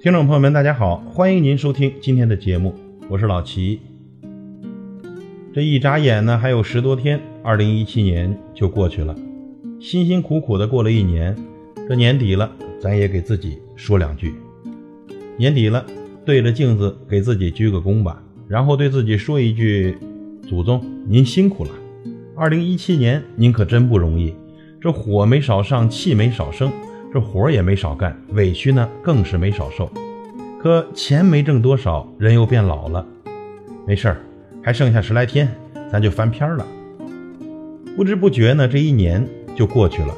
听众朋友们，大家好，欢迎您收听今天的节目，我是老齐。这一眨眼呢，还有十多天，二零一七年就过去了，辛辛苦苦的过了一年，这年底了，咱也给自己说两句。年底了，对着镜子给自己鞠个躬吧，然后对自己说一句：“祖宗，您辛苦了。二零一七年您可真不容易，这火没少上，气没少生。”这活也没少干，委屈呢更是没少受，可钱没挣多少，人又变老了。没事儿，还剩下十来天，咱就翻篇了。不知不觉呢，这一年就过去了。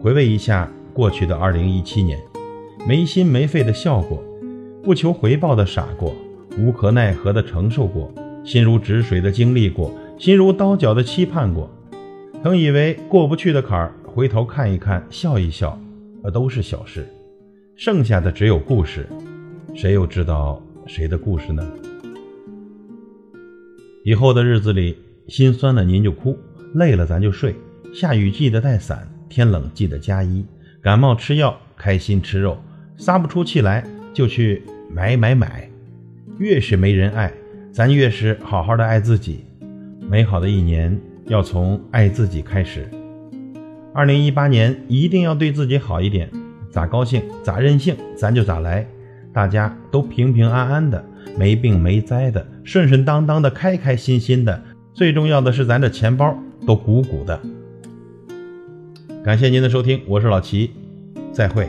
回味一下过去的2017年，没心没肺的笑过，不求回报的傻过，无可奈何的承受过，心如止水的经历过，心如刀绞的期盼过。曾以为过不去的坎儿，回头看一看，笑一笑。那都是小事，剩下的只有故事，谁又知道谁的故事呢？以后的日子里，心酸了您就哭，累了咱就睡，下雨记得带伞，天冷记得加衣，感冒吃药，开心吃肉，撒不出气来就去买买买。越是没人爱，咱越是好好的爱自己。美好的一年要从爱自己开始。二零一八年一定要对自己好一点，咋高兴咋任性，咱就咋来。大家都平平安安的，没病没灾的，顺顺当当的，开开心心的。最重要的是，咱这钱包都鼓鼓的。感谢您的收听，我是老齐，再会。